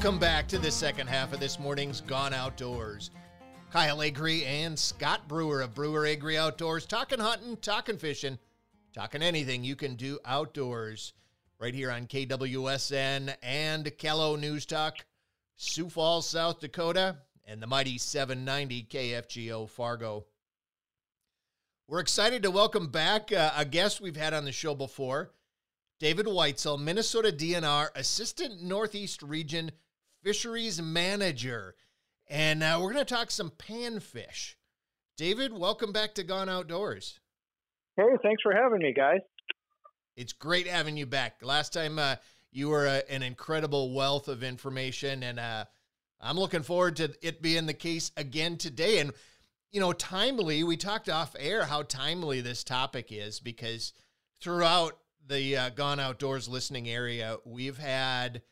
Welcome back to the second half of this morning's Gone Outdoors. Kyle Agri and Scott Brewer of Brewer Agri Outdoors talking hunting, talking fishing, talking anything you can do outdoors right here on KWSN and KELO News Talk, Sioux Falls, South Dakota, and the mighty 790 KFGO Fargo. We're excited to welcome back uh, a guest we've had on the show before. David Weitzel, Minnesota DNR Assistant Northeast Region Fisheries Manager. And uh, we're going to talk some panfish. David, welcome back to Gone Outdoors. Hey, thanks for having me, guys. It's great having you back. Last time uh, you were uh, an incredible wealth of information, and uh, I'm looking forward to it being the case again today. And, you know, timely, we talked off air how timely this topic is because throughout the uh, Gone Outdoors listening area, we've had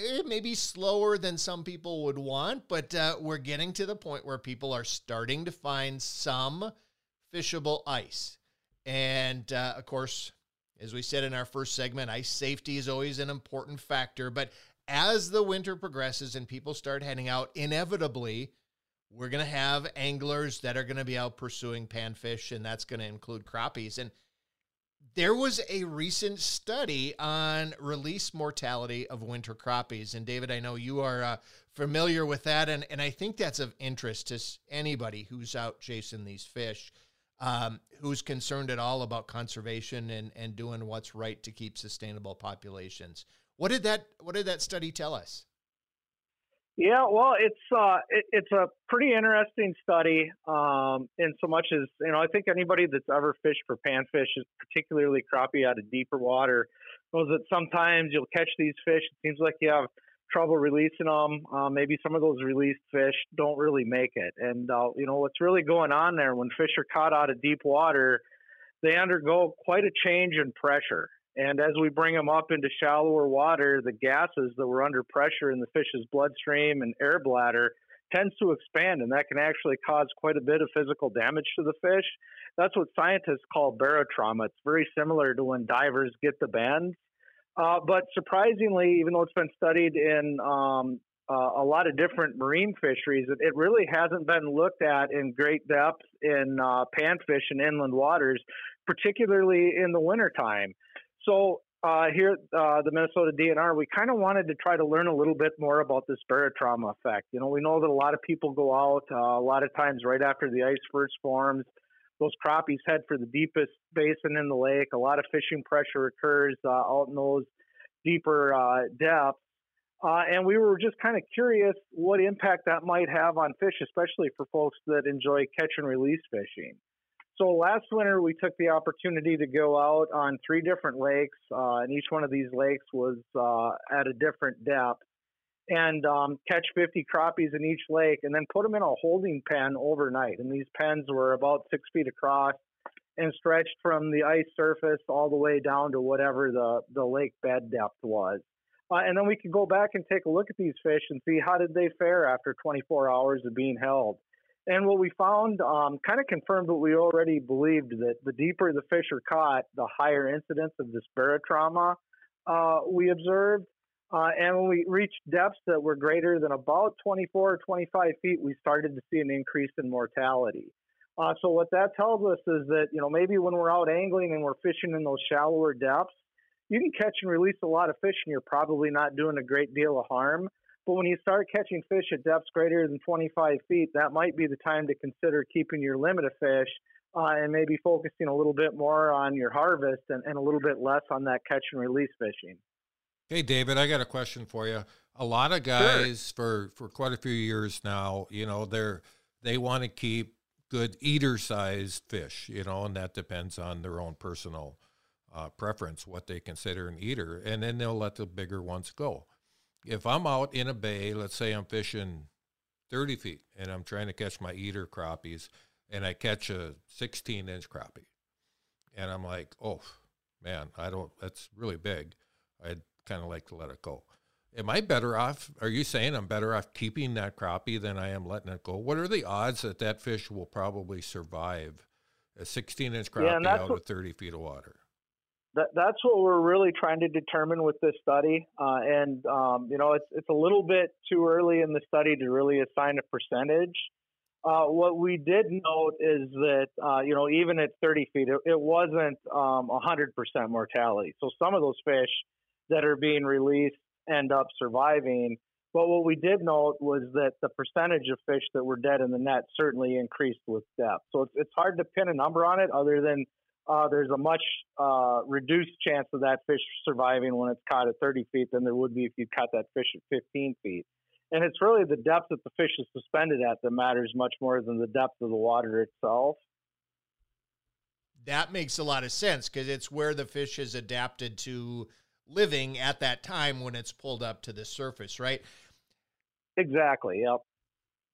eh, maybe slower than some people would want, but uh, we're getting to the point where people are starting to find some fishable ice. And uh, of course, as we said in our first segment, ice safety is always an important factor. But as the winter progresses and people start heading out, inevitably, we're going to have anglers that are going to be out pursuing panfish, and that's going to include crappies. And there was a recent study on release mortality of winter crappies. And David, I know you are uh, familiar with that. And, and I think that's of interest to anybody who's out chasing these fish, um, who's concerned at all about conservation and, and doing what's right to keep sustainable populations. What did that What did that study tell us? Yeah, well, it's uh, it, it's a pretty interesting study. Um, in so much as you know, I think anybody that's ever fished for panfish, particularly crappie out of deeper water, knows that sometimes you'll catch these fish. It seems like you have trouble releasing them. Uh, maybe some of those released fish don't really make it. And uh, you know what's really going on there when fish are caught out of deep water, they undergo quite a change in pressure. And as we bring them up into shallower water, the gases that were under pressure in the fish's bloodstream and air bladder tends to expand, and that can actually cause quite a bit of physical damage to the fish. That's what scientists call barotrauma. It's very similar to when divers get the bends. Uh, but surprisingly, even though it's been studied in um, uh, a lot of different marine fisheries, it, it, really hasn't been looked at in great depth in uh, panfish and inland waters, particularly in the wintertime. So uh, here at uh, the Minnesota DNR, we kind of wanted to try to learn a little bit more about this barotrauma effect. You know, we know that a lot of people go out uh, a lot of times right after the ice first forms. Those crappies head for the deepest basin in the lake. A lot of fishing pressure occurs uh, out in those deeper uh, depths. Uh, and we were just kind of curious what impact that might have on fish, especially for folks that enjoy catch and release fishing. So last winter, we took the opportunity to go out on three different lakes, uh, and each one of these lakes was uh, at a different depth, and um, catch 50 crappies in each lake, and then put them in a holding pen overnight. And these pens were about six feet across and stretched from the ice surface all the way down to whatever the, the lake bed depth was. Uh, and then we could go back and take a look at these fish and see how did they fare after 24 hours of being held. And what we found um, kind of confirmed what we already believed that the deeper the fish are caught, the higher incidence of this barotrauma uh, we observed. Uh, and when we reached depths that were greater than about 24 or 25 feet, we started to see an increase in mortality. Uh, so what that tells us is that you know maybe when we're out angling and we're fishing in those shallower depths, you can catch and release a lot of fish, and you're probably not doing a great deal of harm. But when you start catching fish at depths greater than 25 feet, that might be the time to consider keeping your limit of fish uh, and maybe focusing a little bit more on your harvest and, and a little bit less on that catch and release fishing. Hey, David, I got a question for you. A lot of guys sure. for for quite a few years now, you know, they're they want to keep good eater sized fish, you know, and that depends on their own personal uh, preference, what they consider an eater, and then they'll let the bigger ones go if I'm out in a bay, let's say I'm fishing 30 feet and I'm trying to catch my eater crappies and I catch a 16 inch crappie and I'm like, oh man, I don't, that's really big. I'd kind of like to let it go. Am I better off? Are you saying I'm better off keeping that crappie than I am letting it go? What are the odds that that fish will probably survive a 16 inch crappie yeah, out what, of 30 feet of water? That, that's what we're really trying to determine with this study. Uh, and, um, you know, it's, it's a little bit too early in the study to really assign a percentage. Uh, what we did note is that, uh, you know, even at 30 feet, it, it wasn't um, 100% mortality. So some of those fish that are being released end up surviving. But what we did note was that the percentage of fish that were dead in the net certainly increased with depth. So it's, it's hard to pin a number on it other than uh, there's a much uh, reduced chance of that fish surviving when it's caught at 30 feet than there would be if you caught that fish at 15 feet. And it's really the depth that the fish is suspended at that matters much more than the depth of the water itself. That makes a lot of sense because it's where the fish is adapted to living at that time when it's pulled up to the surface, right? Exactly. Yep.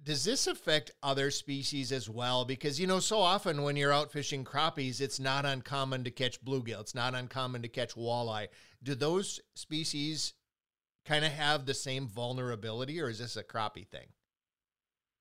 Does this affect other species as well? Because, you know, so often when you're out fishing crappies, it's not uncommon to catch bluegill. It's not uncommon to catch walleye. Do those species kind of have the same vulnerability, or is this a crappie thing?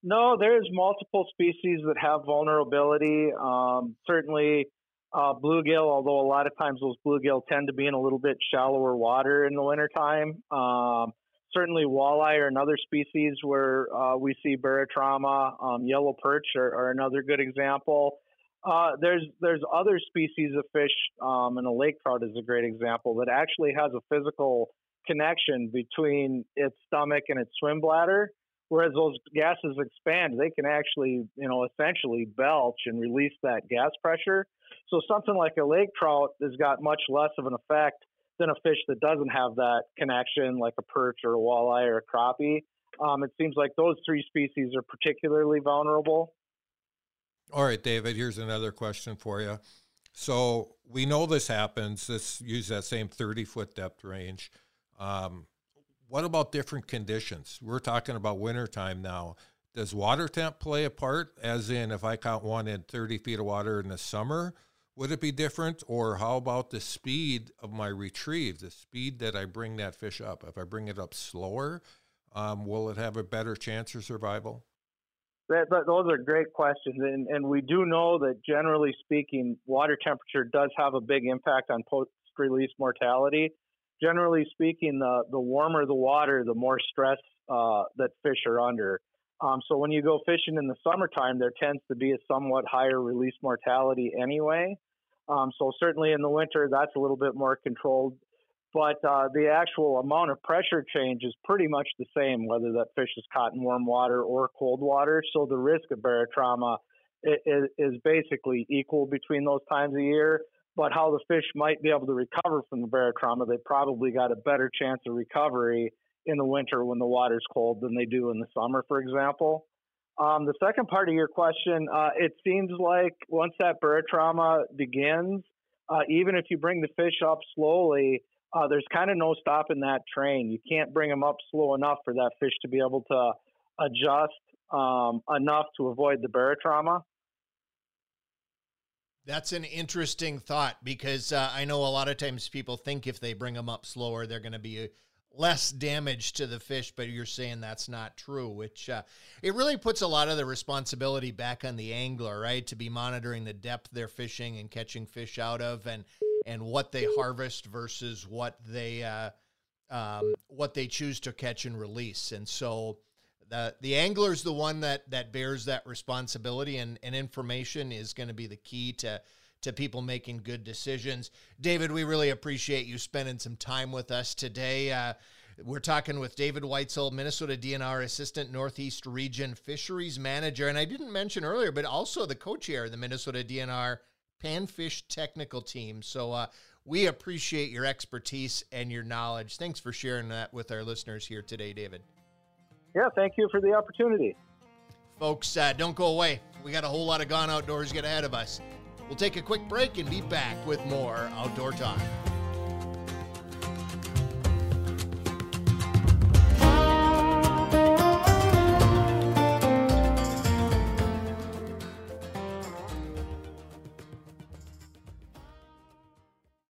No, there's multiple species that have vulnerability. Um, certainly, uh, bluegill, although a lot of times those bluegill tend to be in a little bit shallower water in the wintertime. Um, certainly, walleye are another species where uh, we see barotrauma. Um, yellow perch are, are, another good example. Uh, there's there's other species of fish, um, and a lake trout is a great example that actually has a physical connection between its stomach and its swim bladder. Whereas those gases expand, they can actually, you know, essentially belch and release that gas pressure. So something like a lake trout has got much less of an effect than a fish that doesn't have that connection, like a perch or a walleye or a crappie. Um, it seems like those three species are particularly vulnerable. All right, David, here's another question for you. So we know this happens. Let's use that same 30 foot depth range. Um, what about different conditions? We're talking about wintertime now. Does water temp play a part? As in, if I caught one in 30 feet of water in the summer, would it be different? Or how about the speed of my retrieve, the speed that I bring that fish up? If I bring it up slower, um, will it have a better chance of survival? That, that, those are great questions. And, and we do know that generally speaking, water temperature does have a big impact on post release mortality generally speaking, the, the warmer the water, the more stress uh, that fish are under. Um, so when you go fishing in the summertime, there tends to be a somewhat higher release mortality anyway. Um, so certainly in the winter, that's a little bit more controlled. But uh, the actual amount of pressure change is pretty much the same, whether that fish is caught in warm water or cold water. So the risk of barotrauma is, is basically equal between those times of year but how the fish might be able to recover from the barotrauma, they probably got a better chance of recovery in the winter when the water's cold than they do in the summer, for example. Um, the second part of your question, uh, it seems like once that barotrauma begins, uh, even if you bring the fish up slowly, uh, there's kind of no stopping that train. You can't bring them up slow enough for that fish to be able to adjust um, enough to avoid the barotrauma. That's an interesting thought because uh, I know a lot of times people think if they bring them up slower, they're going to be less damage to the fish, but you're saying that's not true, which uh, it really puts a lot of the responsibility back on the angler, right? To be monitoring the depth they're fishing and catching fish out of, and and what they harvest versus what they uh, um, what they choose to catch and release, and so the the angler is the one that that bears that responsibility and, and information is going to be the key to to people making good decisions david we really appreciate you spending some time with us today uh, we're talking with david weitzel minnesota dnr assistant northeast region fisheries manager and i didn't mention earlier but also the co-chair of the minnesota dnr panfish technical team so uh, we appreciate your expertise and your knowledge thanks for sharing that with our listeners here today david yeah, thank you for the opportunity. Folks, uh, don't go away. We got a whole lot of Gone Outdoors get ahead of us. We'll take a quick break and be back with more Outdoor Talk.